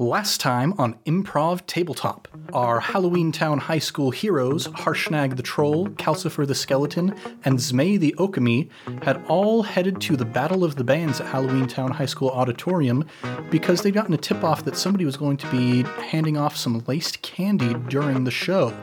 Last time on Improv Tabletop, our Halloween Town High School heroes, Harshnag the Troll, Calcifer the Skeleton, and Zmei the Okami, had all headed to the Battle of the Bands at Halloween Town High School Auditorium because they'd gotten a tip off that somebody was going to be handing off some laced candy during the show.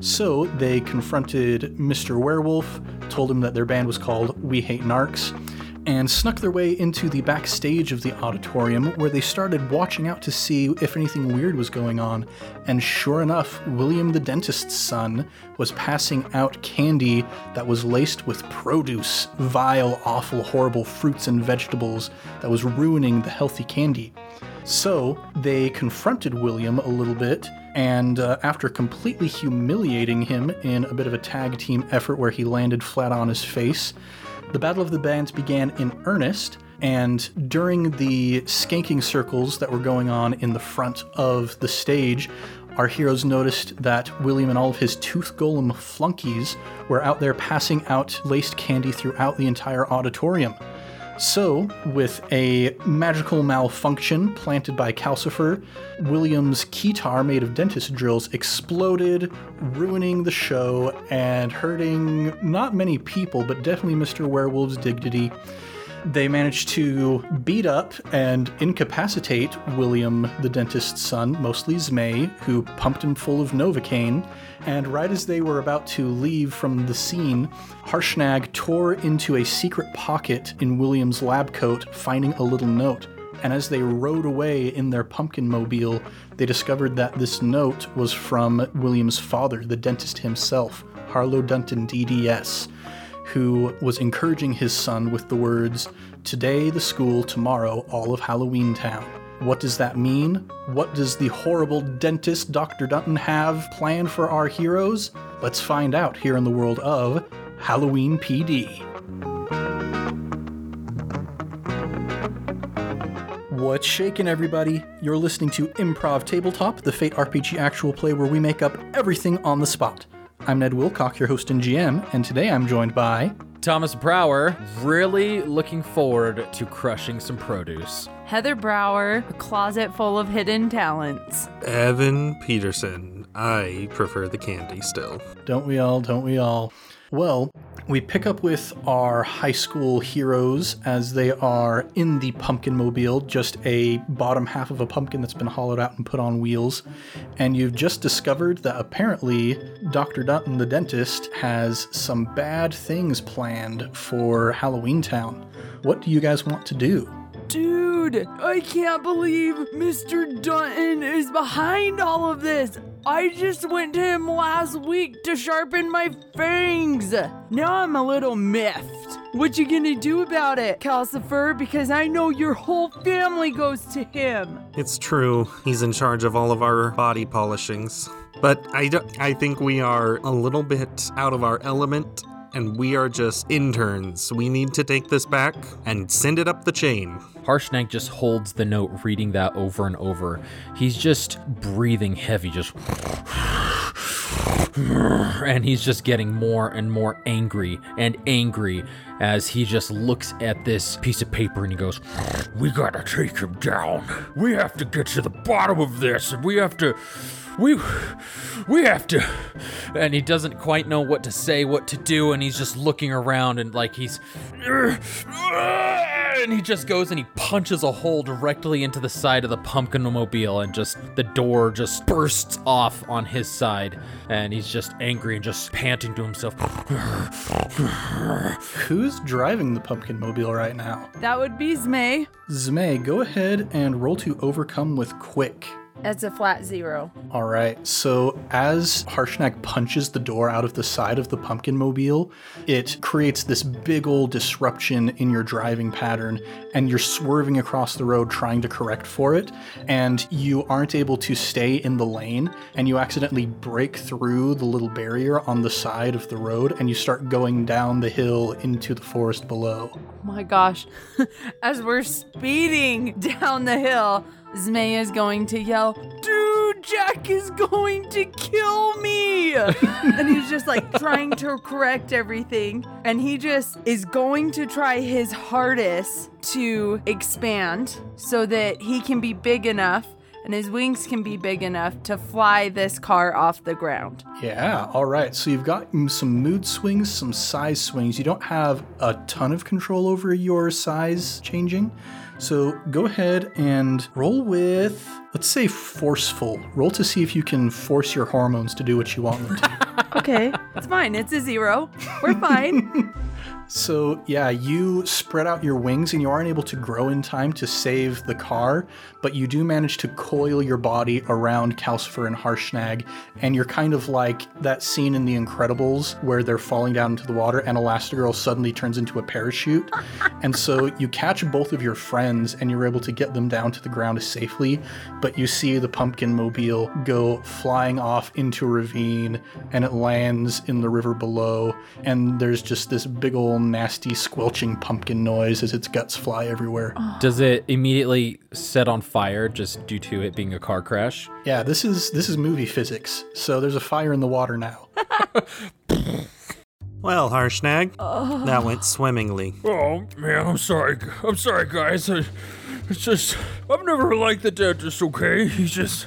So they confronted Mr. Werewolf, told him that their band was called We Hate Narcs and snuck their way into the backstage of the auditorium where they started watching out to see if anything weird was going on. And sure enough, William the dentist's son was passing out candy that was laced with produce, vile, awful, horrible fruits and vegetables that was ruining the healthy candy. So they confronted William a little bit, and uh, after completely humiliating him in a bit of a tag team effort where he landed flat on his face, the Battle of the Bands began in earnest, and during the skanking circles that were going on in the front of the stage, our heroes noticed that William and all of his tooth golem flunkies were out there passing out laced candy throughout the entire auditorium. So, with a magical malfunction planted by Calcifer, William's keytar made of dentist drills exploded, ruining the show and hurting not many people, but definitely Mr. Werewolf's dignity. They managed to beat up and incapacitate William, the dentist's son, mostly Zmei, who pumped him full of Novocaine. And right as they were about to leave from the scene, Harshnag tore into a secret pocket in William's lab coat, finding a little note. And as they rode away in their pumpkin mobile, they discovered that this note was from William's father, the dentist himself, Harlow Dunton DDS who was encouraging his son with the words, Today the school, tomorrow all of Halloween Town. What does that mean? What does the horrible dentist Dr. Dunton have planned for our heroes? Let's find out here in the world of Halloween PD. What's shaking, everybody? You're listening to Improv Tabletop, the Fate RPG actual play where we make up everything on the spot. I'm Ned Wilcock, your host and GM, and today I'm joined by Thomas Brower, really looking forward to crushing some produce. Heather Brower, a closet full of hidden talents. Evan Peterson. I prefer the candy still. Don't we all? Don't we all? Well, we pick up with our high school heroes as they are in the pumpkin mobile, just a bottom half of a pumpkin that's been hollowed out and put on wheels. And you've just discovered that apparently Dr. Dunton, the dentist, has some bad things planned for Halloween Town. What do you guys want to do? Dude, I can't believe Mr. Dunton is behind all of this. I just went to him last week to sharpen my fangs. Now I'm a little miffed. What you gonna do about it, Calcifer? Because I know your whole family goes to him. It's true, he's in charge of all of our body polishings. But I, do, I think we are a little bit out of our element and we are just interns. We need to take this back and send it up the chain. Harshnag just holds the note, reading that over and over. He's just breathing heavy, just. And he's just getting more and more angry and angry as he just looks at this piece of paper and he goes, We gotta take him down. We have to get to the bottom of this and we have to we we have to and he doesn't quite know what to say what to do and he's just looking around and like he's and he just goes and he punches a hole directly into the side of the pumpkin mobile and just the door just bursts off on his side and he's just angry and just panting to himself Who's driving the pumpkin mobile right now? That would be Zmei. Zmei, go ahead and roll to overcome with quick. That's a flat zero. All right. So as Harshnag punches the door out of the side of the pumpkin mobile, it creates this big old disruption in your driving pattern, and you're swerving across the road trying to correct for it, and you aren't able to stay in the lane, and you accidentally break through the little barrier on the side of the road, and you start going down the hill into the forest below. Oh my gosh. As we're speeding down the hill, Zmei is going to yell, Dude, Jack is going to kill me! and he's just like trying to correct everything. And he just is going to try his hardest to expand so that he can be big enough and his wings can be big enough to fly this car off the ground. Yeah, all right. So you've got some mood swings, some size swings. You don't have a ton of control over your size changing. So go ahead and roll with, let's say, forceful. Roll to see if you can force your hormones to do what you want them to. Okay, it's fine. It's a zero. We're fine. So, yeah, you spread out your wings and you aren't able to grow in time to save the car, but you do manage to coil your body around Calcifer and Harshnag, and you're kind of like that scene in The Incredibles where they're falling down into the water and Elastigirl suddenly turns into a parachute. and so you catch both of your friends and you're able to get them down to the ground safely, but you see the pumpkin mobile go flying off into a ravine and it lands in the river below, and there's just this big old nasty squelching pumpkin noise as its guts fly everywhere. Does it immediately set on fire just due to it being a car crash? Yeah, this is this is movie physics. So there's a fire in the water now. Well, Harshnag, that went swimmingly. Oh man, I'm sorry. I'm sorry, guys. I, it's just I've never liked the dentist. Okay, he's just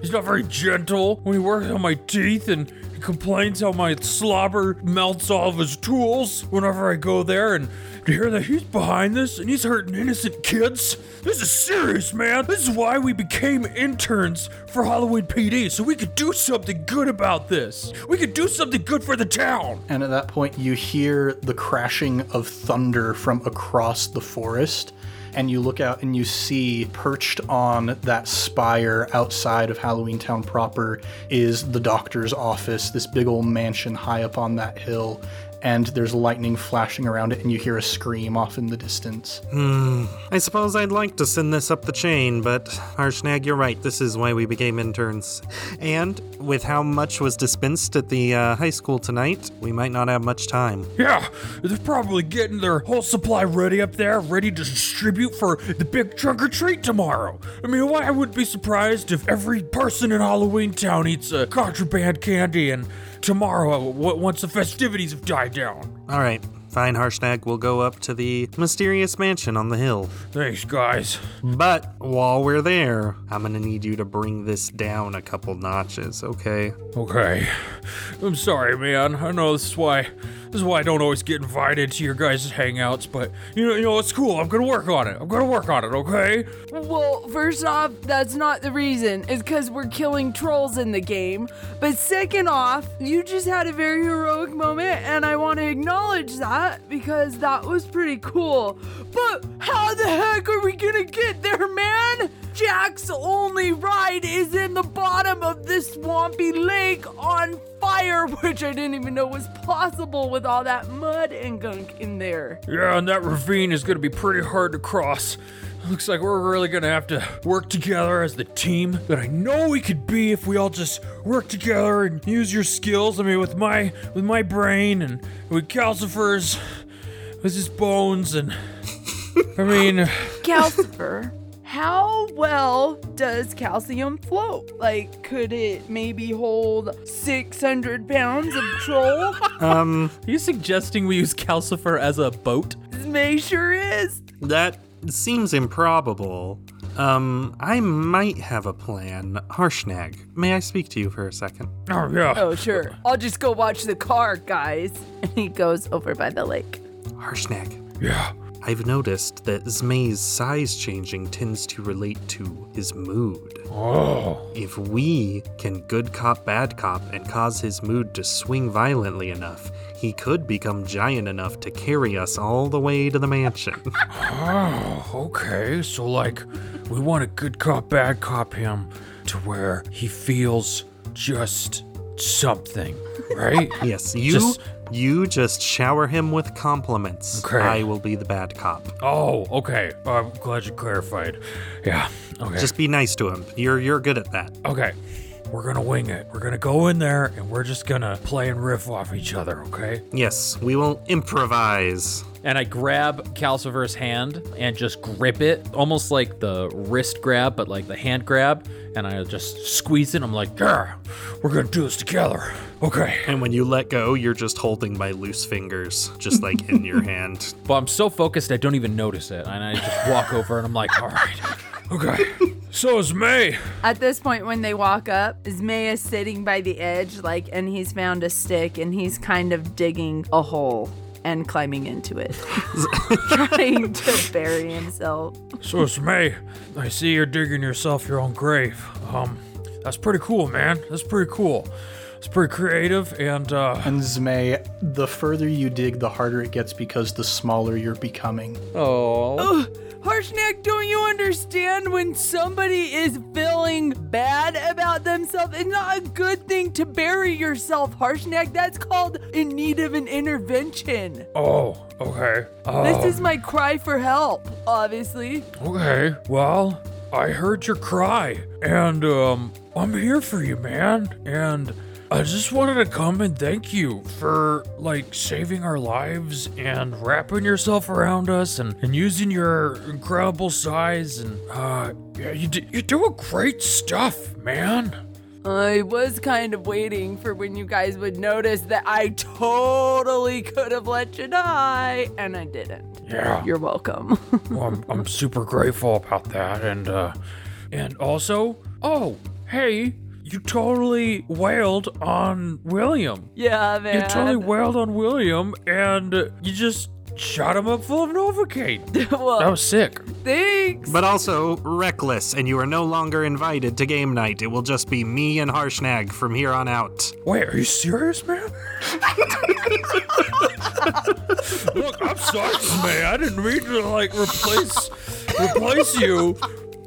he's not very gentle when he works on my teeth, and he complains how my slobber melts all of his tools whenever I go there. And to hear that he's behind this and he's hurting innocent kids, this is serious, man. This is why we became interns for Halloween PD, so we could do something good about this. We could do something good for the town. And at that point, you hear the crashing of thunder from across the forest. And you look out and you see perched on that spire outside of Halloween Town proper is the doctor's office, this big old mansion high up on that hill. And there's lightning flashing around it, and you hear a scream off in the distance. Hmm. I suppose I'd like to send this up the chain, but Harshnag, you're right. This is why we became interns. And with how much was dispensed at the uh, high school tonight, we might not have much time. Yeah, they're probably getting their whole supply ready up there, ready to distribute for the big trunk or treat tomorrow. I mean, why I wouldn't be surprised if every person in Halloween Town eats a contraband candy and tomorrow, uh, once the festivities have died down. All right, fine, Harshnag. We'll go up to the mysterious mansion on the hill. Thanks, guys. But while we're there, I'm gonna need you to bring this down a couple notches, okay? Okay. I'm sorry, man. I know this is why this is why I don't always get invited to your guys' hangouts, but you know, you know, it's cool. I'm gonna work on it. I'm gonna work on it, okay? Well, first off, that's not the reason. It's because we're killing trolls in the game. But second off, you just had a very heroic moment, and I want to acknowledge that because that was pretty cool. But how the heck are we gonna get there, man? Jack's only ride is in the bottom of this swampy lake on fire, which I didn't even know was possible with all that mud and gunk in there. Yeah, and that ravine is gonna be pretty hard to cross. Looks like we're really gonna have to work together as the team that I know we could be if we all just work together and use your skills. I mean, with my with my brain and with Calcifer's, with his bones, and I mean, Calcifer, how well does calcium float? Like, could it maybe hold 600 pounds of troll? Um, Are you suggesting we use Calcifer as a boat? May sure is. that seems improbable. Um, I might have a plan. Harshnag, may I speak to you for a second? oh yeah. Oh, sure. I'll just go watch the car, guys. And he goes over by the lake. Harshnag, Yeah. I've noticed that Zmay's size changing tends to relate to his mood. Oh. If we can good cop, bad cop and cause his mood to swing violently enough, he could become giant enough to carry us all the way to the mansion. Oh, okay. So, like, we want a good cop, bad cop him to where he feels just something, right? yes, you Just- you just shower him with compliments. Okay. I will be the bad cop. oh, okay. Oh, I'm glad you clarified. Yeah. Okay. Just be nice to him. You're you're good at that. okay. We're gonna wing it. We're gonna go in there and we're just gonna play and riff off each other, okay? Yes, we will improvise. And I grab Calcifer's hand and just grip it, almost like the wrist grab, but like the hand grab. And I just squeeze it. I'm like, Yeah. We're gonna do this together. Okay. And when you let go, you're just holding my loose fingers, just like in your hand. but I'm so focused I don't even notice it. And I just walk over and I'm like, all right. Okay. So is May. At this point, when they walk up, Zmay is sitting by the edge, like, and he's found a stick and he's kind of digging a hole and climbing into it, trying to bury himself. So is May. I see you're digging yourself your own grave. Um, that's pretty cool, man. That's pretty cool. It's pretty creative and uh And Zmay, the further you dig, the harder it gets because the smaller you're becoming. Oh. Harshnag, don't you understand when somebody is feeling bad about themselves? It's not a good thing to bury yourself, Harshnag. That's called in need of an intervention. oh, okay. Uh, This is my cry for help, obviously. Okay, well, I heard your cry, and um, I'm here for you, man. And I just wanted to come and thank you for like saving our lives and wrapping yourself around us and, and using your incredible size and uh, yeah, you do, you're doing great stuff, man. I was kind of waiting for when you guys would notice that I totally could have let you die, and I didn't. Yeah. You're welcome. Well, I'm, I'm super grateful about that, and uh, and also, oh, hey, you totally wailed on William. yeah, man. You totally wailed on William, and you just shot him up full of Novocaine. well, That was sick. thanks. But also reckless, and you are no longer invited to game night. It will just be me and Harshnag from here on out. Wait, are you serious, man? Look, I'm sorry, man. I didn't mean to like replace replace you.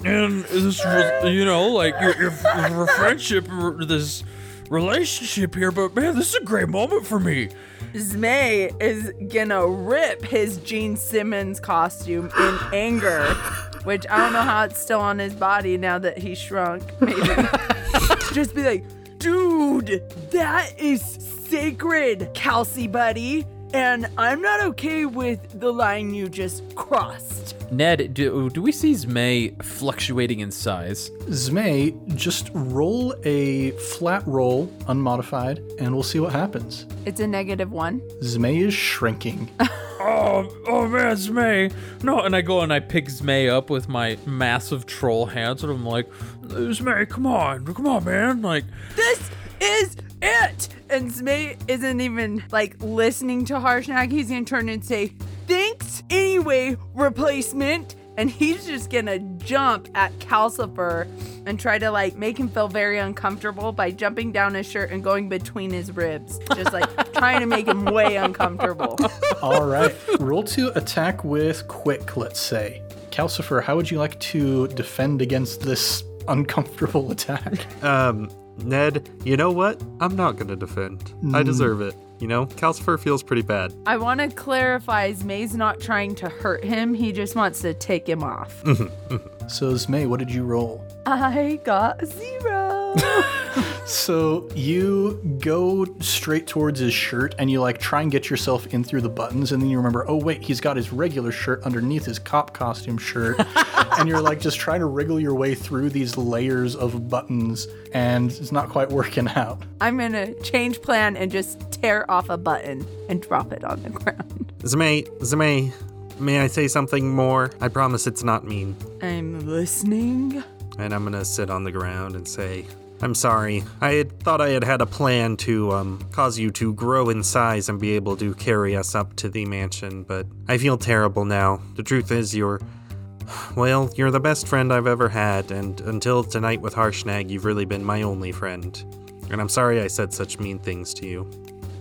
And this was, you know, like your, your, your friendship, this relationship here. But man, this is a great moment for me. Zmay is gonna rip his Gene Simmons costume in anger, which I don't know how it's still on his body now that he shrunk. Maybe just be like, dude, that is sacred, Kelsey buddy, and I'm not okay with the line you just crossed. Ned, do, do we see Zmay fluctuating in size? Zmay, just roll a flat roll, unmodified, and we'll see what happens. It's a negative one. Zmay is shrinking. Oh, oh man, it's May. No, and I go and I pick Zmay up with my massive troll hands, and I'm like, It's May. Come on, come on, man. Like, This is it! And Zmay isn't even like listening to Harshnag. He's gonna turn and say, Thanks anyway, replacement. And he's just gonna jump at Calcifer and try to like make him feel very uncomfortable by jumping down his shirt and going between his ribs. Just like trying to make him way uncomfortable. All right. Roll to attack with quick, let's say. Calcifer, how would you like to defend against this uncomfortable attack? Um, Ned, you know what? I'm not gonna defend. I deserve it. You know, Calcifer feels pretty bad. I want to clarify Zmay's not trying to hurt him, he just wants to take him off. Mm-hmm, mm-hmm. So, Zmay, what did you roll? I got zero. So you go straight towards his shirt and you like try and get yourself in through the buttons and then you remember, oh wait, he's got his regular shirt underneath his cop costume shirt. and you're like just trying to wriggle your way through these layers of buttons and it's not quite working out. I'm gonna change plan and just tear off a button and drop it on the ground. Zmay, Zmay, may I say something more? I promise it's not mean. I'm listening. And I'm gonna sit on the ground and say, I'm sorry. I had thought I had had a plan to um, cause you to grow in size and be able to carry us up to the mansion, but I feel terrible now. The truth is, you're. Well, you're the best friend I've ever had, and until tonight with Harshnag, you've really been my only friend. And I'm sorry I said such mean things to you.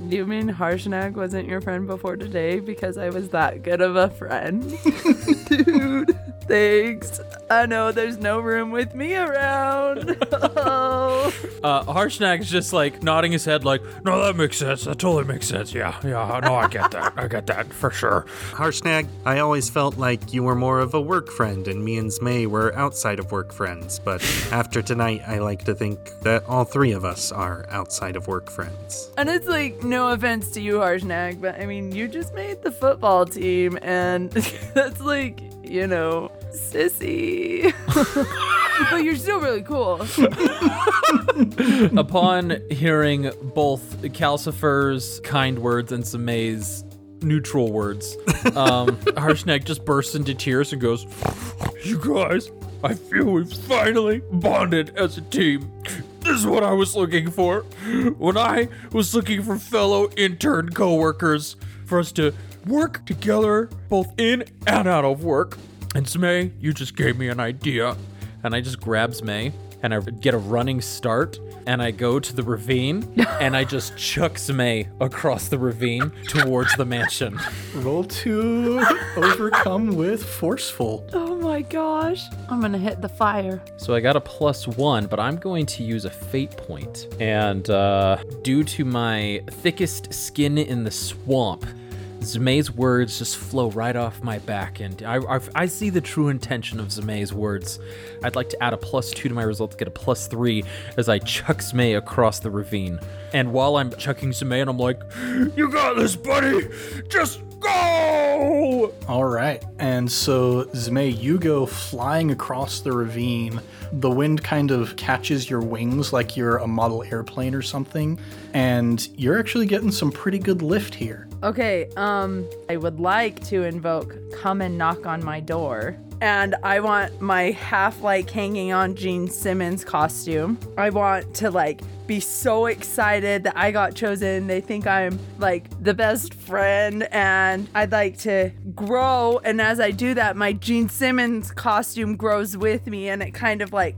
Do you mean Harshnag wasn't your friend before today because I was that good of a friend? Dude, thanks. I know there's no room with me around. Oh. uh, Harshnag's just like nodding his head, like, no, that makes sense. That totally makes sense. Yeah, yeah. No, I get that. I get that for sure. Harshnag, I always felt like you were more of a work friend, and me and Zmay were outside of work friends, but after tonight, I like to think that all three of us are outside of work friends. And it's like, no offense to you, Harshnag, but I mean, you just made the football team, and that's like, you know, sissy. but you're still really cool. upon hearing both Calcifer's kind words and Zmay's neutral words, um, Harshnag just bursts into tears and goes, You guys, I feel we've finally bonded as a team. This is what I was looking for. When I was looking for fellow intern coworkers for us to work together both in and out of work. And Zmay, you just gave me an idea. And I just grabs May and I get a running start and I go to the ravine and I just chuck Zmay across the ravine towards the mansion. Roll to overcome with forceful. Oh my gosh. I'm gonna hit the fire. So I got a plus one, but I'm going to use a fate point. And uh, due to my thickest skin in the swamp, Zmay's words just flow right off my back, and I, I, I see the true intention of Zmay's words. I'd like to add a plus two to my result to get a plus three as I chuck Zmay across the ravine. And while I'm chucking Zmay, and I'm like, You got this, buddy. Just go. All right. And so, Zmay, you go flying across the ravine. The wind kind of catches your wings like you're a model airplane or something. And you're actually getting some pretty good lift here. Okay, um, I would like to invoke come and knock on my door. And I want my half like hanging on Gene Simmons costume. I want to like be so excited that I got chosen. They think I'm like the best friend and I'd like to grow. And as I do that, my Gene Simmons costume grows with me and it kind of like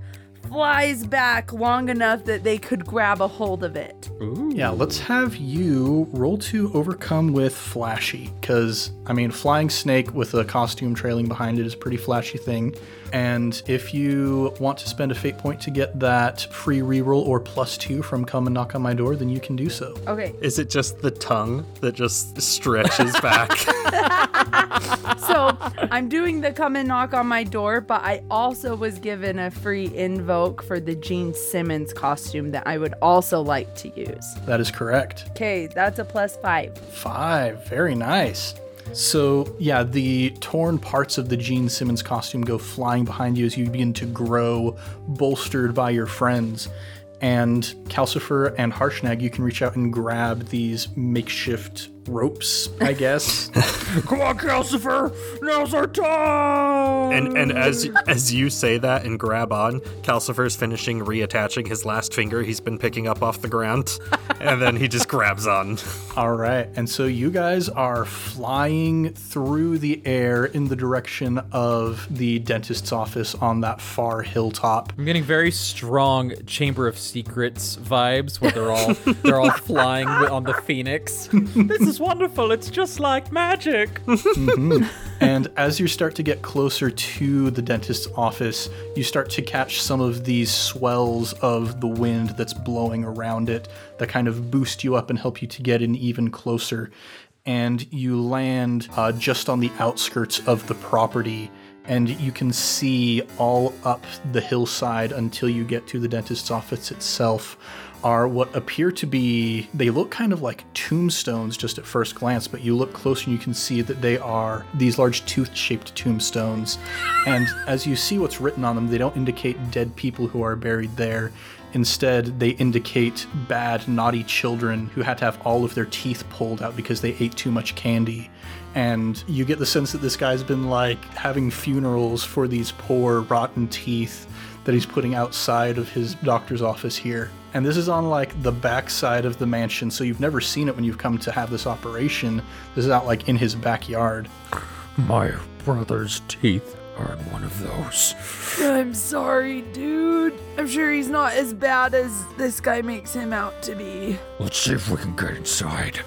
flies back long enough that they could grab a hold of it. Yeah, let's have you roll to overcome with flashy. Because, I mean, flying snake with a costume trailing behind it is a pretty flashy thing. And if you want to spend a fate point to get that free reroll or plus two from Come and Knock on My Door, then you can do so. Okay, Is it just the tongue that just stretches back? so I'm doing the come and knock on my door, but I also was given a free invoke for the Gene Simmons costume that I would also like to use. That is correct. Okay, that's a plus five. Five. Very nice. So, yeah, the torn parts of the Gene Simmons costume go flying behind you as you begin to grow, bolstered by your friends. And Calcifer and Harshnag, you can reach out and grab these makeshift ropes, I guess. Come on, Calcifer. Now's our time. and and as as you say that and grab on, Calcifer's finishing reattaching his last finger he's been picking up off the ground, and then he just grabs on. All right. And so you guys are flying through the air in the direction of the dentist's office on that far hilltop. I'm getting very strong Chamber of Secrets vibes where they're all they're all flying on the phoenix. this is wonderful. It's just like magic. And as you start to get closer to the dentist's office, you start to catch some of these swells of the wind that's blowing around it that kind of boost you up and help you to get in even closer. And you land uh, just on the outskirts of the property. And you can see all up the hillside until you get to the dentist's office itself are what appear to be they look kind of like tombstones just at first glance but you look closer and you can see that they are these large tooth-shaped tombstones. And as you see what's written on them they don't indicate dead people who are buried there. Instead they indicate bad naughty children who had to have all of their teeth pulled out because they ate too much candy. And you get the sense that this guy's been like having funerals for these poor rotten teeth that he's putting outside of his doctor's office here. And this is on like the back side of the mansion, so you've never seen it when you've come to have this operation. This is out like in his backyard. My brother's teeth are in one of those. I'm sorry, dude. I'm sure he's not as bad as this guy makes him out to be. Let's see if we can get inside.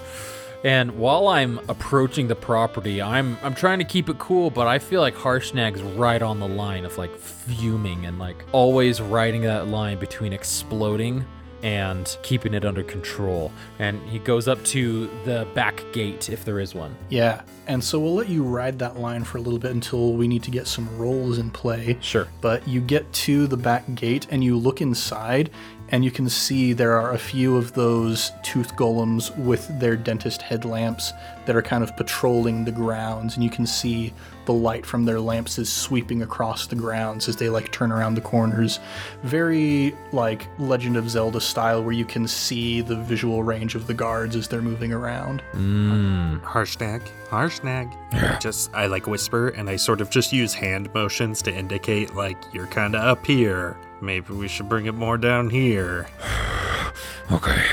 And while I'm approaching the property, I'm I'm trying to keep it cool, but I feel like Harshnag's right on the line of like fuming and like always riding that line between exploding and keeping it under control. And he goes up to the back gate if there is one. Yeah, and so we'll let you ride that line for a little bit until we need to get some rolls in play. Sure. But you get to the back gate and you look inside, and you can see there are a few of those tooth golems with their dentist headlamps that are kind of patrolling the grounds. And you can see the light from their lamps is sweeping across the grounds as they like turn around the corners. Very like Legend of Zelda style, where you can see the visual range of the guards as they're moving around. Mm. Harshnag, Harshnag. Just I like whisper and I sort of just use hand motions to indicate like you're kind of up here. Maybe we should bring it more down here. Okay.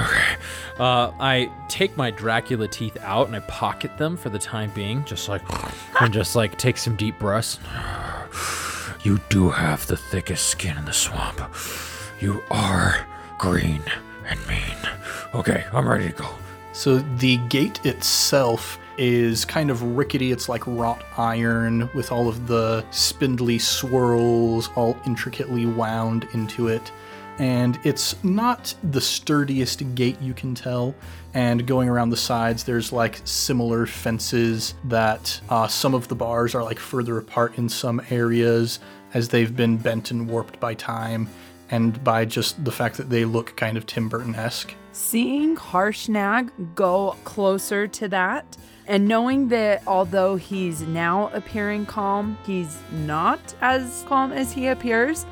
Okay. Uh, I take my Dracula teeth out and I pocket them for the time being, just like, and just like take some deep breaths. You do have the thickest skin in the swamp. You are green and mean. Okay, I'm ready to go. So the gate itself is kind of rickety. It's like wrought iron with all of the spindly swirls all intricately wound into it. And it's not the sturdiest gate you can tell. And going around the sides, there's like similar fences that uh, some of the bars are like further apart in some areas as they've been bent and warped by time and by just the fact that they look kind of Tim Burton esque. Seeing Harshnag go closer to that, and knowing that although he's now appearing calm, he's not as calm as he appears,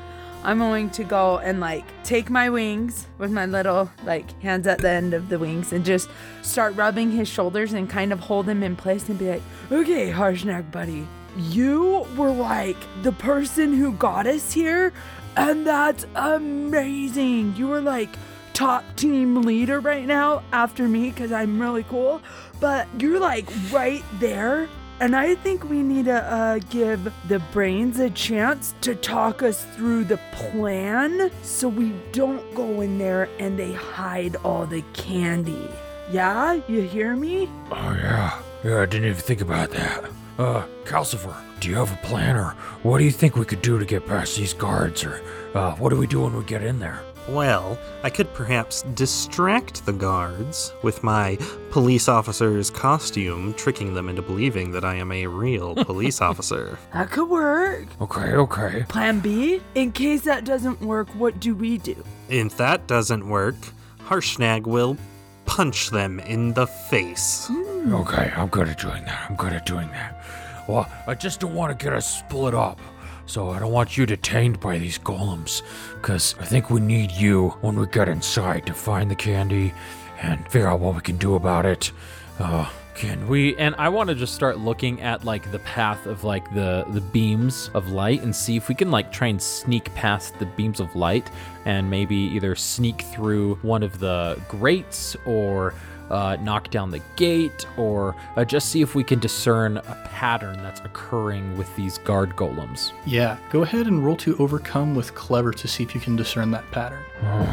I'm going to go and like take my wings with my little like hands at the end of the wings and just start rubbing his shoulders and kind of hold him in place and be like, okay, Harshnag buddy, you were like the person who got us here, and that's amazing. You were like top team leader right now after me because I'm really cool, but you're like right there. And I think we need to uh, give the brains a chance to talk us through the plan so we don't go in there and they hide all the candy. Yeah, you hear me? Oh, yeah. Yeah, I didn't even think about that. Uh, Calcifer, do you have a plan, or what do you think we could do to get past these guards, or uh, what do we do when we get in there? Well, I could perhaps distract the guards with my police officer's costume, tricking them into believing that I am a real police officer. That could work. Okay, okay. Plan B? In case that doesn't work, what do we do? If that doesn't work, Harshnag will punch them in the face. Hmm. Okay, I'm good at doing that. I'm good at doing that. Well, I just don't want to get us split up. So I don't want you detained by these golems. Because I think we need you when we get inside to find the candy and figure out what we can do about it. Uh, can we? And I want to just start looking at like the path of like the the beams of light and see if we can like try and sneak past the beams of light and maybe either sneak through one of the grates or uh, knock down the gate or uh, just see if we can discern a pattern that's occurring with these guard golems. Yeah, go ahead and roll to overcome with clever to see if you can discern that pattern.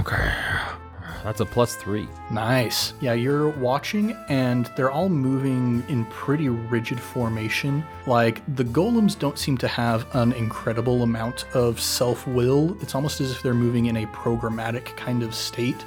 Okay. That's a plus three. Nice. Yeah, you're watching and they're all moving in pretty rigid formation. Like the golems don't seem to have an incredible amount of self will. It's almost as if they're moving in a programmatic kind of state.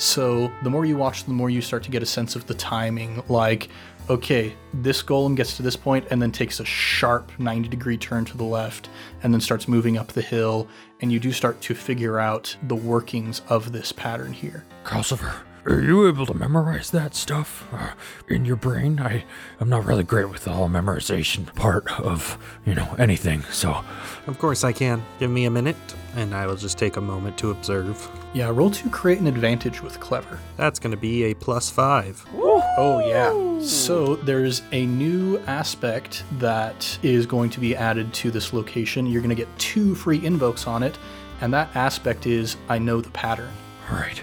So the more you watch, the more you start to get a sense of the timing. Like, okay, this golem gets to this point and then takes a sharp 90 degree turn to the left and then starts moving up the hill. And you do start to figure out the workings of this pattern here. Calcifer, are you able to memorize that stuff uh, in your brain? I, I'm not really great with the whole memorization part of, you know, anything, so. Of course I can. Give me a minute, and I will just take a moment to observe. Yeah, roll to create an advantage with clever. That's going to be a plus five. Oh, yeah. So there's a new aspect that is going to be added to this location. You're going to get two free invokes on it, and that aspect is I know the pattern. Alright.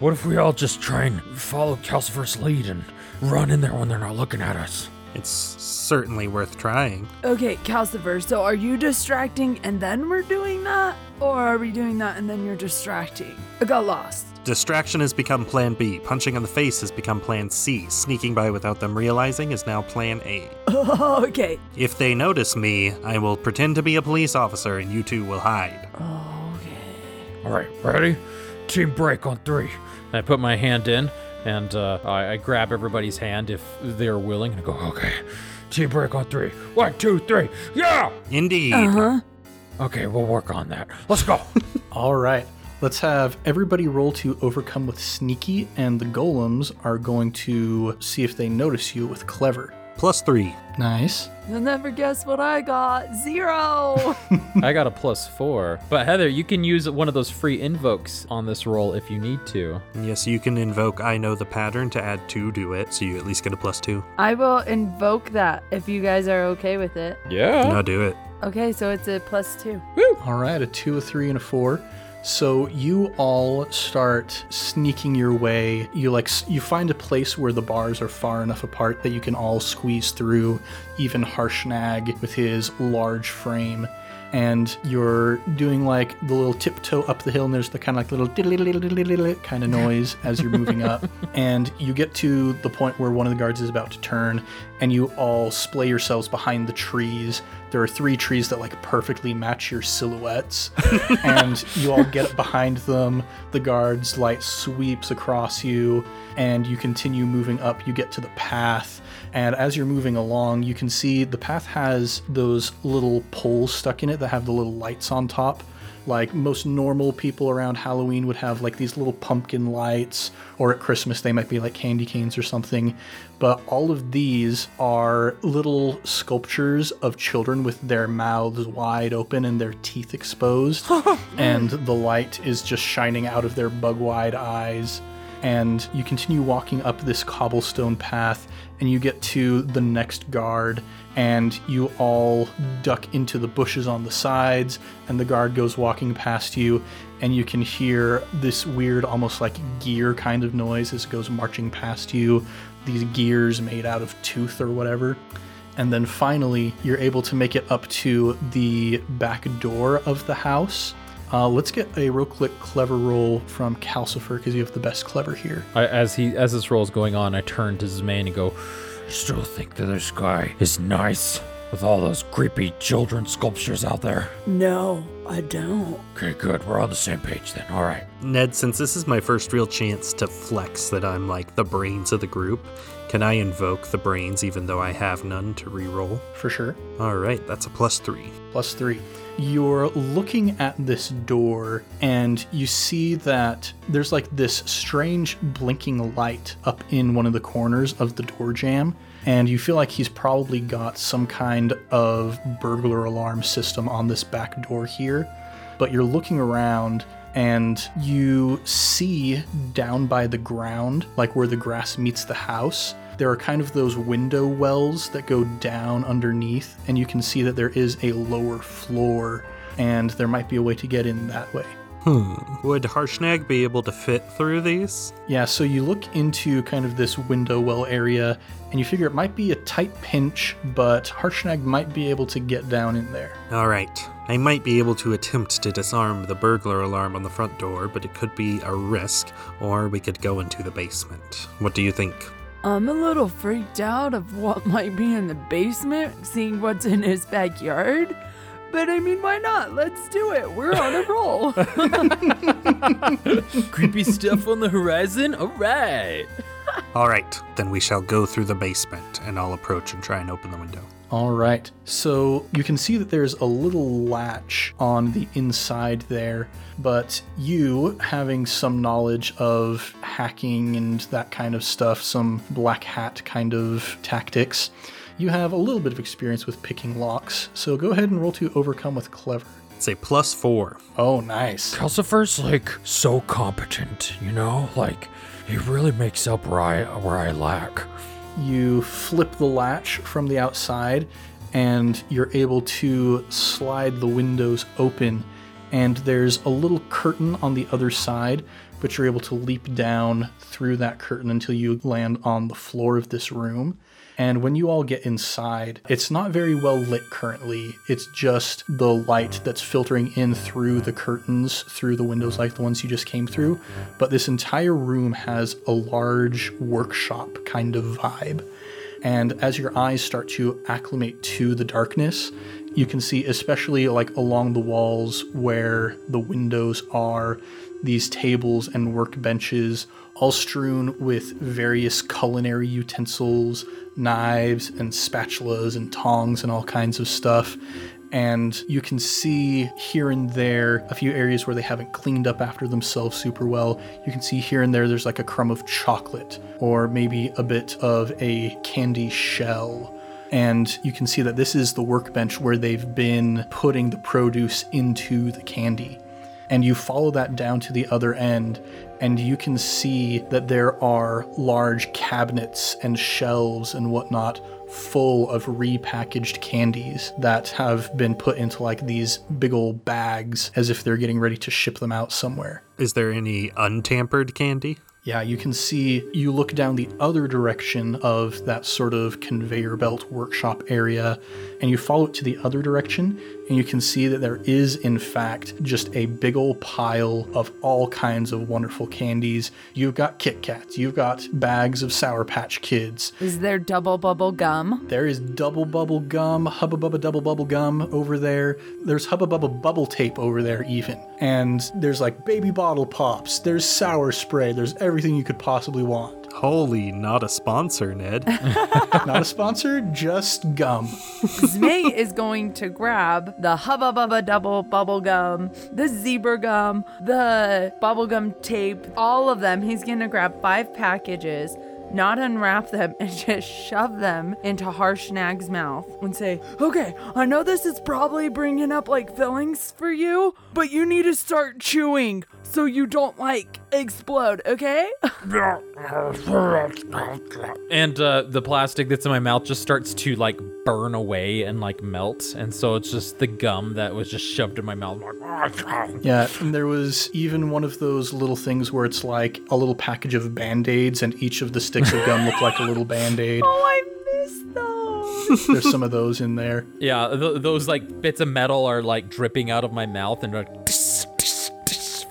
What if we all just try and follow Calcifer's lead and run in there when they're not looking at us? It's certainly worth trying. Okay, Calcifer, so are you distracting and then we're doing that? Or are we doing that and then you're distracting? I got lost. Distraction has become plan B. Punching on the face has become plan C. Sneaking by without them realizing is now plan A. okay. If they notice me, I will pretend to be a police officer and you two will hide. Okay. Alright, ready? Team break on three. I put my hand in and uh, I, I grab everybody's hand if they're willing and I go, Okay. Team break on three. One, two, three. Yeah! Indeed. Uh huh. Okay, we'll work on that. Let's go. All right. Let's have everybody roll to overcome with sneaky, and the golems are going to see if they notice you with clever. Plus three. Nice. You'll never guess what I got. Zero. I got a plus four. But Heather, you can use one of those free invokes on this roll if you need to. Yes, you can invoke I know the pattern to add two to it, so you at least get a plus two. I will invoke that if you guys are okay with it. Yeah. No, do it. Okay, so it's a plus two. All right, a two, a three, and a four. So you all start sneaking your way. You like you find a place where the bars are far enough apart that you can all squeeze through. Even Harshnag with his large frame, and you're doing like the little tiptoe up the hill, and there's the kind of like little kind of noise as you're moving up. And you get to the point where one of the guards is about to turn, and you all splay yourselves behind the trees. There are three trees that like perfectly match your silhouettes, and you all get up behind them. The guard's light sweeps across you, and you continue moving up. You get to the path, and as you're moving along, you can see the path has those little poles stuck in it that have the little lights on top. Like most normal people around Halloween would have like these little pumpkin lights, or at Christmas they might be like candy canes or something. But all of these are little sculptures of children with their mouths wide open and their teeth exposed, and the light is just shining out of their bug wide eyes and you continue walking up this cobblestone path and you get to the next guard and you all duck into the bushes on the sides and the guard goes walking past you and you can hear this weird almost like gear kind of noise as it goes marching past you these gears made out of tooth or whatever. And then finally you're able to make it up to the back door of the house uh, let's get a real quick clever roll from Calcifer because you have the best clever here. I, as he as this roll is going on, I turn to Zmaine and go, Still think that this guy is nice with all those creepy children sculptures out there. No, I don't. Okay, good. We're on the same page then. All right. Ned, since this is my first real chance to flex that I'm like the brains of the group, can I invoke the brains even though I have none to reroll? For sure. All right, that's a plus three. Plus three. You're looking at this door and you see that there's like this strange blinking light up in one of the corners of the door jamb. And you feel like he's probably got some kind of burglar alarm system on this back door here. But you're looking around and you see down by the ground, like where the grass meets the house, there are kind of those window wells that go down underneath, and you can see that there is a lower floor, and there might be a way to get in that way. Hmm. Would Harshnag be able to fit through these? Yeah, so you look into kind of this window well area, and you figure it might be a tight pinch, but Harshnag might be able to get down in there. All right. I might be able to attempt to disarm the burglar alarm on the front door, but it could be a risk, or we could go into the basement. What do you think? I'm a little freaked out of what might be in the basement, seeing what's in his backyard. But I mean, why not? Let's do it. We're on a roll. "Creepy stuff on the horizon. All right." All right, then we shall go through the basement, and I'll approach and try and open the window. All right. So you can see that there's a little latch on the inside there, but you, having some knowledge of hacking and that kind of stuff, some black hat kind of tactics, you have a little bit of experience with picking locks. So go ahead and roll to overcome with clever. It's a plus four. Oh, nice. Calcifer's like so competent, you know? Like he really makes up where I where I lack. You flip the latch from the outside and you're able to slide the windows open. And there's a little curtain on the other side but you're able to leap down through that curtain until you land on the floor of this room and when you all get inside, it's not very well lit currently. It's just the light that's filtering in through the curtains, through the windows like the ones you just came through. But this entire room has a large workshop kind of vibe. And as your eyes start to acclimate to the darkness, you can see, especially like along the walls where the windows are, these tables and workbenches, all strewn with various culinary utensils, knives and spatulas and tongs and all kinds of stuff. and you can see here and there a few areas where they haven't cleaned up after themselves super well. You can see here and there there's like a crumb of chocolate or maybe a bit of a candy shell. And you can see that this is the workbench where they've been putting the produce into the candy. And you follow that down to the other end, and you can see that there are large cabinets and shelves and whatnot full of repackaged candies that have been put into like these big old bags as if they're getting ready to ship them out somewhere. Is there any untampered candy? Yeah, you can see you look down the other direction of that sort of conveyor belt workshop area, and you follow it to the other direction, and you can see that there is, in fact, just a big old pile of all kinds of wonderful candies. You've got Kit Kats, you've got bags of Sour Patch Kids, Is there double bubble gum? there is double bubble gum, hubba bubba double bubble gum over there. There's hubba bubba bubble tape over there, even. And there's like baby bottle pops, there's sour spray, there's everything you could possibly want. Holy, not a sponsor, Ned. Not a sponsor, just gum. Zmay is going to grab the Hubba Bubba double bubble gum, the zebra gum, the bubblegum tape, all of them. He's going to grab five packages, not unwrap them, and just shove them into Harsh Harshnag's mouth and say, Okay, I know this is probably bringing up like fillings for you, but you need to start chewing so you don't like explode, okay? And uh, the plastic that's in my mouth just starts to like burn away and like melt. And so it's just the gum that was just shoved in my mouth. Yeah, and there was even one of those little things where it's like a little package of band aids, and each of the sticks of gum look like a little band aid. oh, I missed those. There's some of those in there. Yeah, th- those like bits of metal are like dripping out of my mouth and like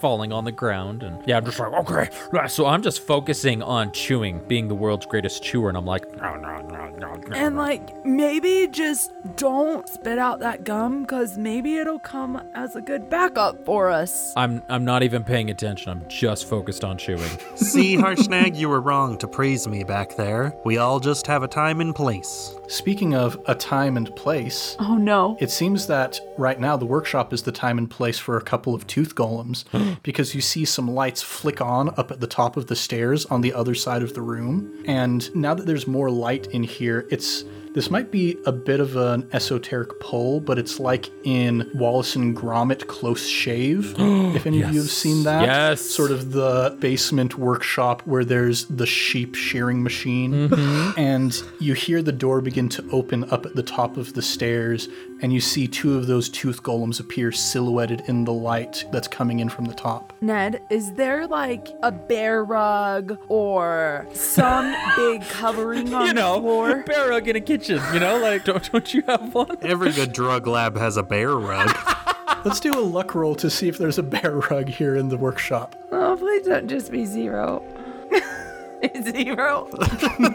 falling on the ground. And yeah, I'm just like, okay. So I'm just focusing on chewing, being the world's greatest chewer. And I'm like, no, no, no, no, no. And like maybe just don't spit out that gum because maybe it'll come as a good backup for us. I'm I'm not even paying attention. I'm just focused on chewing. See, Harshnag, you were wrong to praise me back there. We all just have a time and place. Speaking of a time and place, Oh no. it seems that right now the workshop is the time and place for a couple of tooth golems because you see some lights flick on up at the top of the stairs on the other side of the room. And now that there's more light in here, it's this might be a bit of an esoteric pull, but it's like in Wallace and Gromit Close Shave. if any of you have seen that, Yes. sort of the basement workshop where there's the sheep shearing machine, mm-hmm. and you hear the door begin to open up at the top of the stairs, and you see two of those tooth golems appear silhouetted in the light that's coming in from the top. Ned, is there like a bear rug or some big covering on you the know, floor? bear rug in a kitchen. You know, like don't don't you have one? Every good drug lab has a bear rug. Let's do a luck roll to see if there's a bear rug here in the workshop. Oh, please don't just be zero. zero.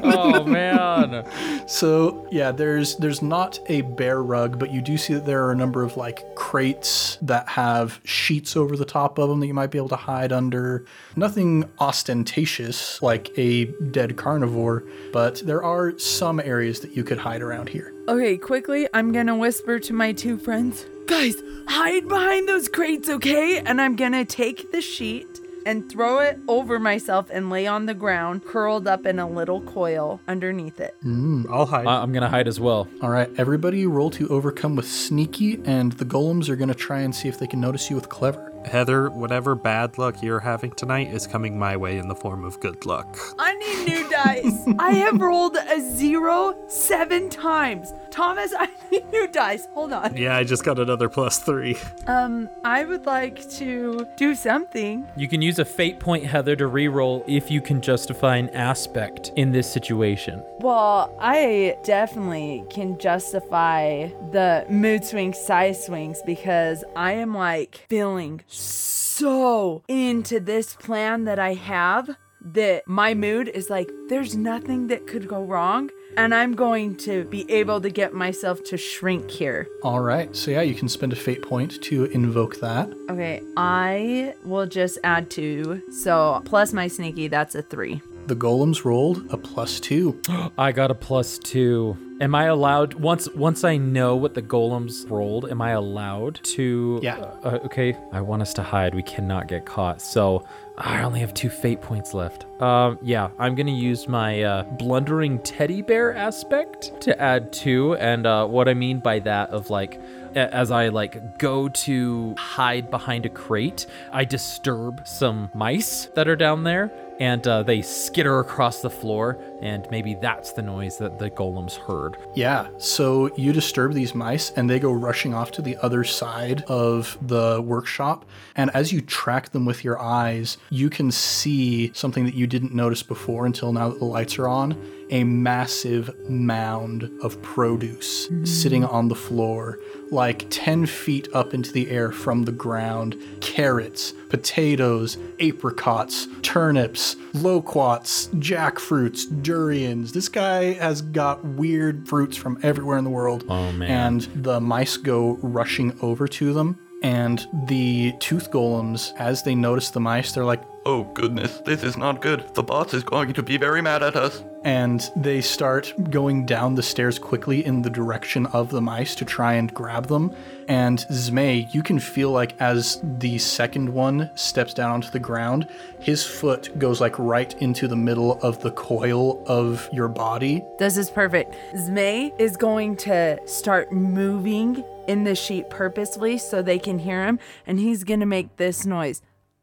Oh man. So yeah, there's there's not a bear rug, but you do see that there are a number of like crates that have sheets over the top of them that you might be able to hide under. Nothing ostentatious like a dead carnivore, but there are some areas that you could hide around here. Okay, quickly, I'm gonna whisper to my two friends, guys, hide behind those crates, okay? And I'm gonna take the sheet and throw it over myself and lay on the ground, curled up in a little coil underneath it. Mm, I'll hide. I- I'm gonna hide as well. All right, everybody roll to overcome with sneaky, and the golems are going to try and see if they can notice you with clever. Heather, whatever bad luck you're having tonight is coming my way in the form of good luck. I need new dice. I have rolled a zero seven times. Thomas, I need new dice. Hold on. Yeah, I just got another plus three. Um, I would like to do something. You can use a fate point, Heather, to reroll if you can justify an aspect in this situation. Well, I definitely can justify the mood swings, size swings, because I am like feeling so into this plan that I have that my mood is like, there's nothing that could go wrong. And I'm going to be able to get myself to shrink here. All right, so yeah, you can spend a fate point to invoke that. Okay, I will just add two. So plus my sneaky, that's a three. The golems rolled a plus two. I got a plus two. Am I allowed once once I know what the golems rolled? Am I allowed to? Yeah. Uh, okay. I want us to hide. We cannot get caught. So I only have two fate points left. Um. Yeah. I'm gonna use my uh, blundering teddy bear aspect to add two. And uh, what I mean by that of like as I like go to hide behind a crate, I disturb some mice that are down there, and uh, they skitter across the floor, and maybe that's the noise that the golems heard. Yeah, so you disturb these mice and they go rushing off to the other side of the workshop. And as you track them with your eyes, you can see something that you didn't notice before until now that the lights are on a massive mound of produce mm-hmm. sitting on the floor, like 10 feet up into the air from the ground. Carrots, potatoes, apricots, turnips, loquats, jackfruits, durians. This guy has got weird fruits from everywhere in the world. Oh, man. And the mice go rushing over to them. And the tooth golems, as they notice the mice, they're like, Oh goodness, this is not good. The boss is going to be very mad at us. and they start going down the stairs quickly in the direction of the mice to try and grab them. And Zmei, you can feel like as the second one steps down onto the ground, his foot goes like right into the middle of the coil of your body. This is perfect. Zmei is going to start moving in the sheet purposely so they can hear him, and he's gonna make this noise.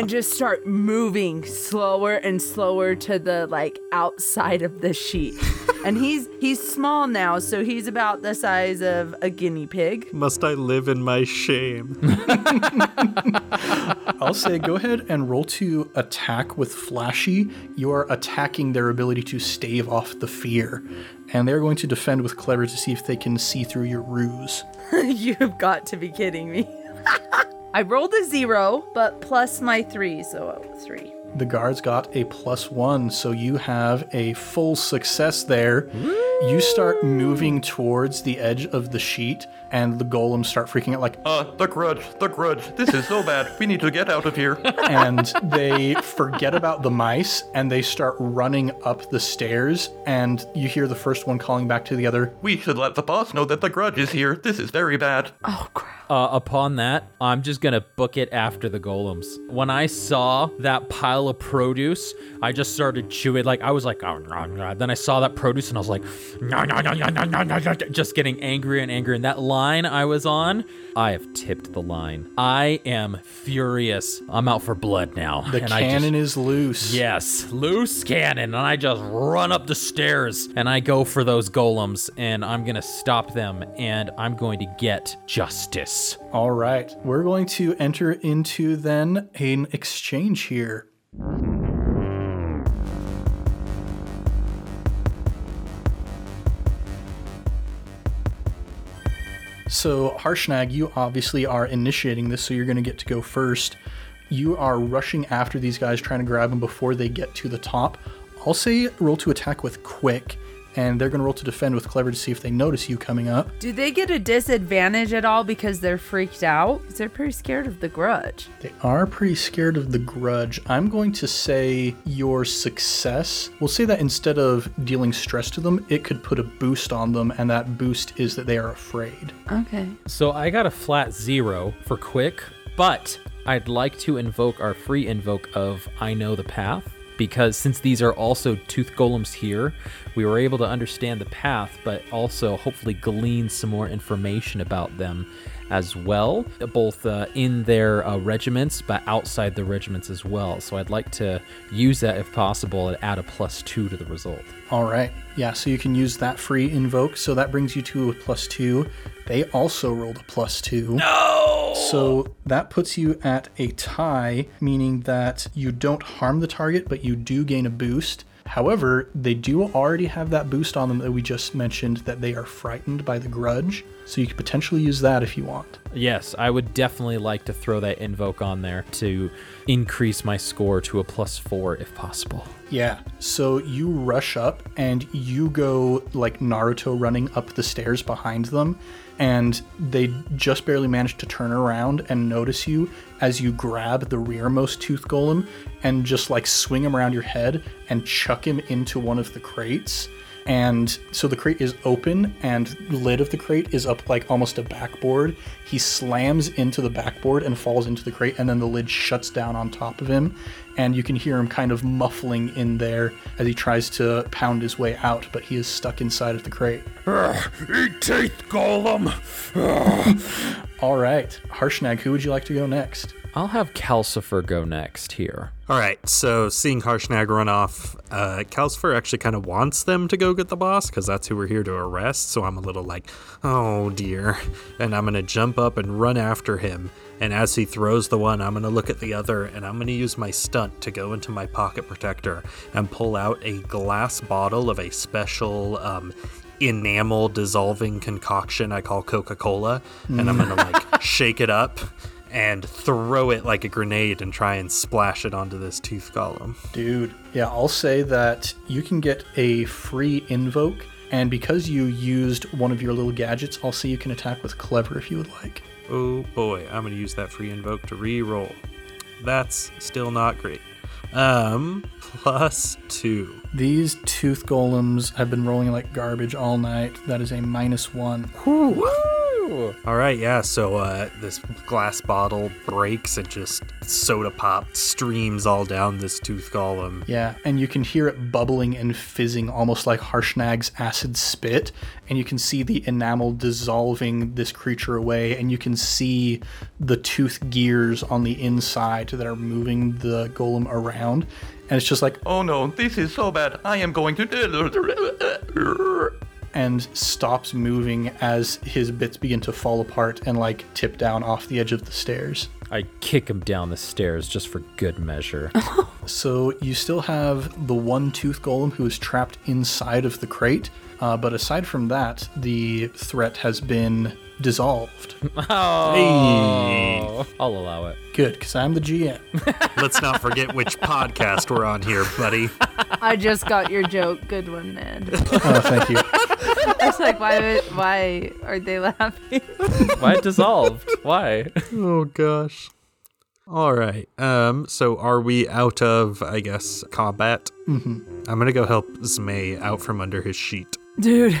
and just start moving slower and slower to the like outside of the sheet. And he's he's small now, so he's about the size of a guinea pig. Must I live in my shame? I'll say go ahead and roll to attack with Flashy. You are attacking their ability to stave off the fear. And they're going to defend with Clever to see if they can see through your ruse. You've got to be kidding me. I rolled a zero, but plus my three, so uh, three. The guards got a plus one, so you have a full success there. You start moving towards the edge of the sheet, and the golems start freaking out like uh the grudge the grudge this is so bad we need to get out of here. And they forget about the mice and they start running up the stairs and you hear the first one calling back to the other we should let the boss know that the grudge is here this is very bad. Oh crap. Uh, upon that i'm just gonna book it after the golems. When i saw that pile of produce i just started chewing like i was like oh, no then i saw that produce and i was like nah, nah, nah, nah, nah, nah, nah, just getting angrier and angrier and that line I was on, I have tipped the line. I am furious. I'm out for blood now. The and I just- cannon is loose. Yes, loose cannon, and I just run up the stairs and I go for those golems, and I'm gonna stop them, and I'm going to get justice. All right. We're going to enter into then an exchange here. So, Harshnag, you obviously are initiating this, so you're going to get to go first. You are rushing after these guys, trying to grab them before they get to the top. I'll say roll to attack with quick, and they're going to roll to defend with clever to see if they notice you coming up. Do they get a disadvantage at all because they're freaked out? 'Cause they're pretty scared of the grudge. They are pretty scared of the grudge. I'm going to say your success. We'll say that instead of dealing stress to them, it could put a boost on them, and that boost is that they are afraid. Okay. So I got a flat zero for quick, but I'd like to invoke our free invoke of I Know the Path. Because since these are also tooth golems here, we were able to understand the path, but also hopefully glean some more information about them as well, both uh, in their uh, regiments, but outside the regiments as well. So I'd like to use that if possible and add a plus two to the result. All right. Yeah, so you can use that free invoke. So that brings you to a plus two. They also rolled a plus two. No! So that puts you at a tie, meaning that you don't harm the target, but you do gain a boost. However, they do already have that boost on them that we just mentioned that they are frightened by the grudge. So you could potentially use that if you want. Yes, I would definitely like to throw that invoke on there to increase my score to a plus four if possible. Yeah. So you rush up and you go like Naruto running up the stairs behind them, and they just barely manage to turn around and notice you as you grab the rearmost tooth golem and just like swing him around your head and chuck him into one of the crates. And so the crate is open, and the lid of the crate is up like almost a backboard. He slams into the backboard and falls into the crate, and then the lid shuts down on top of him. And you can hear him kind of muffling in there as he tries to pound his way out, but he is stuck inside of the crate. Ugh, eat teeth, golem. All right, Harshnag, who would you like to go next? I'll have Calcifer go next here. All right, so seeing Harshnag run off, uh, Calcifer actually kind of wants them to go get the boss because that's who we're here to arrest. So I'm a little like, oh dear. And I'm going to jump up and run after him. And as he throws the one, I'm going to look at the other and I'm going to use my stunt to go into my pocket protector and pull out a glass bottle of a special um, enamel dissolving concoction I call Coca Cola. And I'm going to like shake it up and throw it like a grenade and try and splash it onto this tooth golem. Dude, yeah, I'll say that you can get a free invoke, and because you used one of your little gadgets, I'll say you can attack with clever if you would like. Oh boy, I'm gonna use that free invoke to re-roll. That's still not great. Um, plus two. These tooth golems have been rolling like garbage all night. That is a minus one. All right, yeah. So uh, this glass bottle breaks and just soda pop streams all down this tooth golem. Yeah, and you can hear it bubbling and fizzing almost like Harshnag's acid spit, and you can see the enamel dissolving this creature away, and you can see the tooth gears on the inside that are moving the golem around. And it's just like, Oh no, this is so bad. I am going to. and stops moving as his bits begin to fall apart and like tip down off the edge of the stairs. I kick him down the stairs just for good measure. So you still have the one tooth golem who is trapped inside of the crate, uh, but aside from that, the threat has been dissolved. oh, I'll allow it. Good, because I'm the GM. Let's not forget which podcast we're on here, buddy. I just got your joke. Good one, man. Oh, thank you. I was like, why? Why are they laughing? Why dissolved? Why? Oh gosh. All right. Um. So are we out of, I guess, combat? Mm-hmm. I'm gonna go help Zmay out from under his sheet. Dude,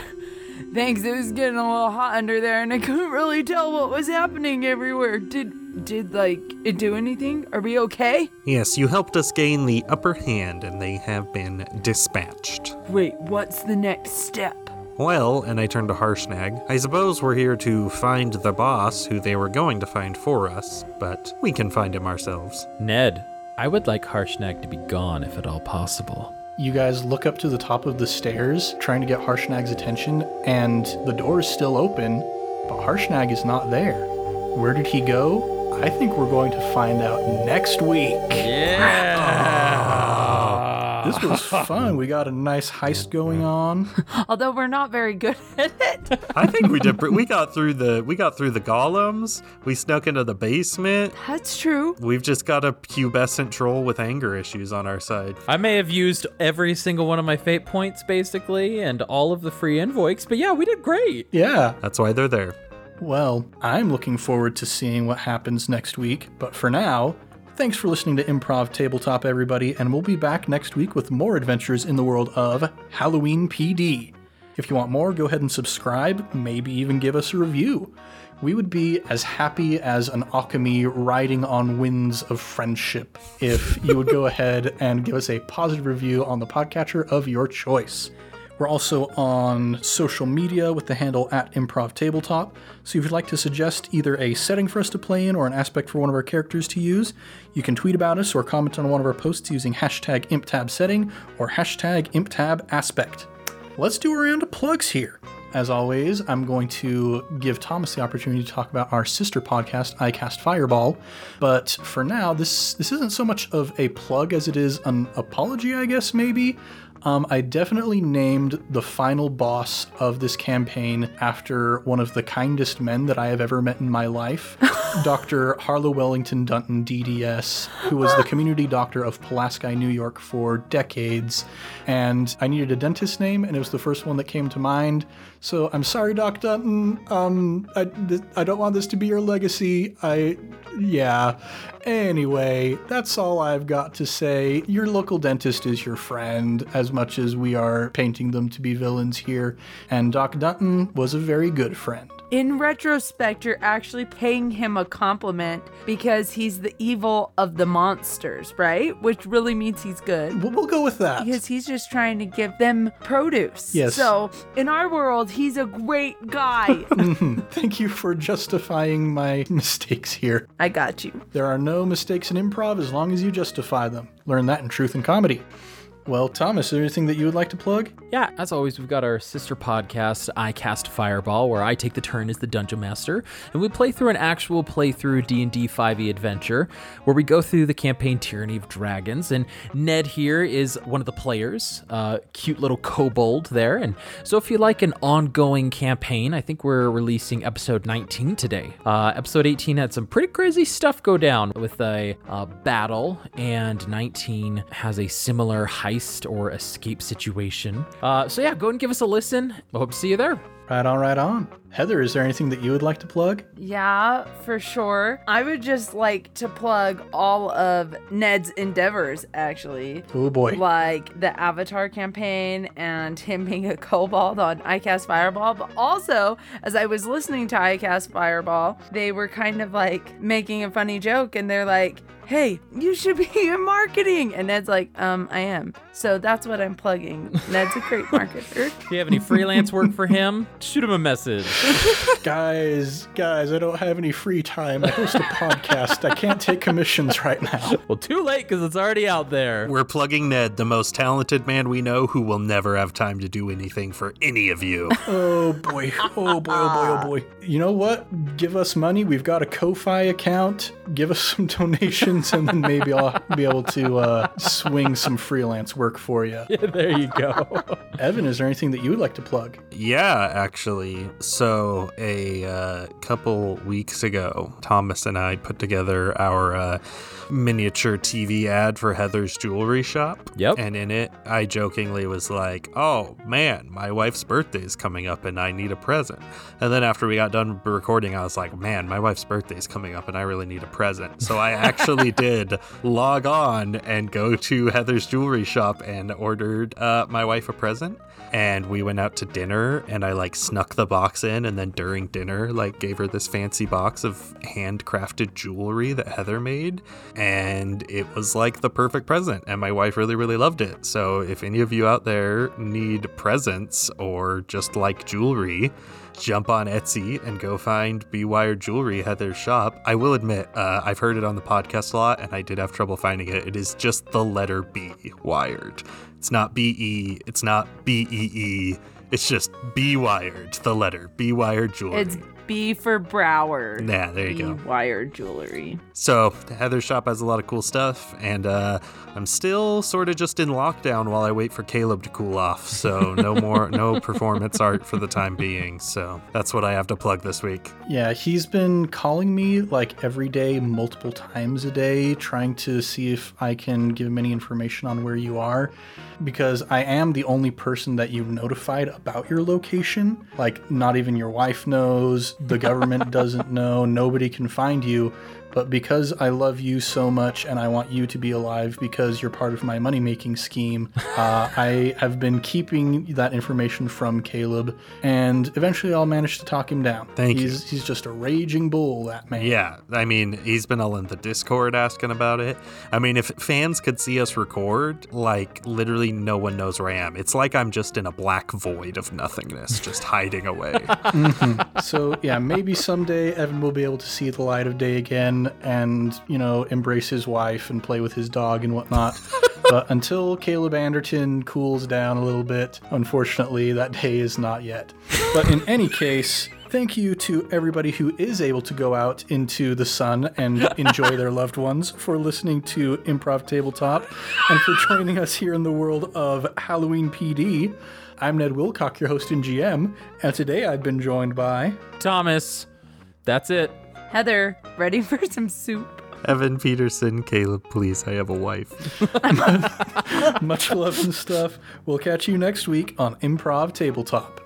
thanks. It was getting a little hot under there, and I couldn't really tell what was happening everywhere. Did did like it do anything? Are we okay? Yes, you helped us gain the upper hand, and they have been dispatched. Wait, what's the next step? Well, and I turn to Harshnag. I suppose we're here to find the boss who they were going to find for us, but we can find him ourselves. Ned, I would like Harshnag to be gone if at all possible. You guys look up to the top of the stairs, trying to get Harshnag's attention, and the door is still open, but Harshnag is not there. Where did he go? I think we're going to find out next week. Yeah. This was fun. We got a nice heist going on. Although we're not very good at it. I think we did. pre- We got through the. We got through the golems. We snuck into the basement. That's true. We've just got a pubescent troll with anger issues on our side. I may have used every single one of my fate points basically and all of the free invokes, but yeah, we did great. Yeah. That's why they're there. Well, I'm looking forward to seeing what happens next week, but for now, thanks for listening to Improv Tabletop, everybody, and we'll be back next week with more adventures in the world of Halloween PD. If you want more, go ahead and subscribe, maybe even give us a review. We would be as happy as an alchemy riding on winds of friendship if you would go ahead and give us a positive review on the podcatcher of your choice. We're also on social media with the handle at Improv Tabletop. So if you'd like to suggest either a setting for us to play in or an aspect for one of our characters to use, you can tweet about us or comment on one of our posts using hashtag ImpTabSetting or hashtag ImpTabAspect. Let's do a round of plugs here. As always, I'm going to give Thomas the opportunity to talk about our sister podcast, iCast Fireball. But for now, this this isn't so much of a plug as it is an apology, I guess maybe. Um, I definitely named the final boss of this campaign after one of the kindest men that I have ever met in my life, Dr. Harlow Wellington Dunton, DDS, who was the community doctor of Pulaski, New York for decades. And I needed a dentist name, and it was the first one that came to mind. So I'm sorry, Doc Dunton. Um, I, th- I don't want this to be your legacy. I, yeah. Anyway, that's all I've got to say. Your local dentist is your friend, as much as we are painting them to be villains here. And Doc Dunton was a very good friend. In retrospect, you're actually paying him a compliment because he's the evil of the monsters, right? Which really means he's good. We'll, we'll go with that. Because he's just trying to give them produce. Yes. So in our world, he's a great guy. Thank you for justifying my mistakes here. I got you. There are no mistakes in improv as long as you justify them. Learn that in Truth and Comedy. Well, Thomas, is there anything that you would like to plug? Yeah, as always, we've got our sister podcast, I Cast Fireball, where I take the turn as the dungeon master, and we play through an actual playthrough D&D 5e E adventure, where we go through the campaign Tyranny of Dragons, and Ned here is one of the players, uh, cute little kobold there, and so if you like an ongoing campaign, I think we're releasing episode 19 today. Uh, episode 18 had some pretty crazy stuff go down with a uh, battle, and 19 has a similar heist or escape situation. Uh, so yeah, go and give us a listen. I hope to see you there. Right on, right on. Heather, is there anything that you would like to plug? Yeah, for sure. I would just like to plug all of Ned's endeavors, actually. Oh boy. Like the Avatar campaign and him being a kobold on iCast Fireball. But also, as I was listening to iCast Fireball, they were kind of like making a funny joke and they're like, hey, you should be in marketing. And Ned's like, um, I am. So that's what I'm plugging. Ned's a great marketer. Do you have any freelance work for him, shoot him a message. guys, guys, I don't have any free time. I host a podcast. I can't take commissions right now. Well, too late because it's already out there. We're plugging Ned, the most talented man we know who will never have time to do anything for any of you. Oh boy. Oh boy. Oh boy. Oh boy. You know what? Give us money. We've got a Ko-fi account. Give us some donations, and then maybe I'll be able to uh, swing some freelance work for you. Yeah, there you go. Evan, is there anything that you would like to plug? Yeah, actually. So, a uh, couple weeks ago, Thomas and I put together our uh, miniature TV ad for Heather's Jewelry Shop. Yep. And in it, I jokingly was like, oh man, my wife's birthday is coming up and I need a present. And then after we got done recording, I was like, man, my wife's birthday is coming up and I really need a present. So, I actually did log on and go to Heather's Jewelry Shop and ordered uh, my wife a present and we went out to dinner and I like snuck the box in and then during dinner like gave her this fancy box of handcrafted jewelry that Heather made and it was like the perfect present and my wife really really loved it. So if any of you out there need presents or just like jewelry, jump on Etsy and go find Be Wired Jewelry Heather's shop. I will admit, uh, I've heard it on the podcast a lot, and I did have trouble finding it. It is just the letter B, Wired. It's not B E. It's not B E E. It's just B wired. the letter B wired Jewelry. It's B for Brower. Yeah, there you go. B Wired Jewelry. So Heather's shop has a lot of cool stuff, and uh, I'm still sort of just in lockdown while I wait for Caleb to cool off. So no more, no performance art for the time being. So that's what I have to plug this week. Yeah, he's been calling me like every day, multiple times a day, trying to see if I can give him any information on where you are. Because I am the only person that you've notified about your location. Like, not even your wife knows, the government doesn't know, nobody can find you. But because I love you so much and I want you to be alive because you're part of my money making scheme, uh, I have been keeping that information from Caleb. And eventually I'll manage to talk him down. Thank you. he's, He's just a raging bull, that man. Yeah, I mean, he's been all in the Discord asking about it. I mean, if fans could see us record, like, literally no one knows where I am. It's like I'm just in a black void of nothingness, just hiding away. So, yeah, maybe someday Evan will be able to see the light of day again and, you know, embrace his wife and play with his dog and whatnot. but until Caleb Anderton cools down a little bit, unfortunately, that day is not yet. But in any case, Thank you to everybody who is able to go out into the sun and enjoy their loved ones for listening to Improv Tabletop and for joining us here in the world of Halloween PD. I'm Ned Wilcock, your host and GM, and today I've been joined by. Thomas, that's it. Heather, ready for some soup? Evan Peterson, Caleb, please, I have a wife. Much love and stuff. We'll catch you next week on Improv Tabletop.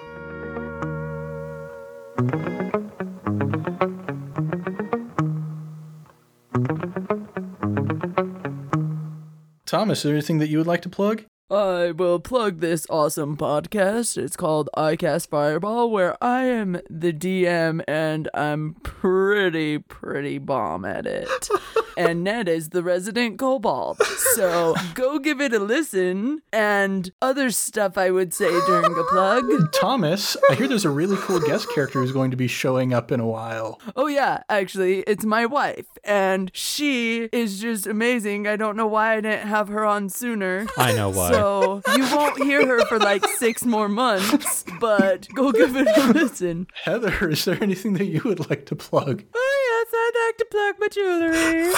Thomas, is there anything that you would like to plug? I will plug this awesome podcast. It's called I Cast Fireball, where I am the DM and I'm pretty, pretty bomb at it. and Ned is the resident kobold. So go give it a listen and other stuff I would say during a plug. Thomas, I hear there's a really cool guest character who's going to be showing up in a while. Oh, yeah, actually, it's my wife, and she is just amazing. I don't know why I didn't have her on sooner. I know why. So you won't hear her for like six more months, but go give it a listen. Heather, is there anything that you would like to plug? Oh, yes, I'd like to plug my jewelry.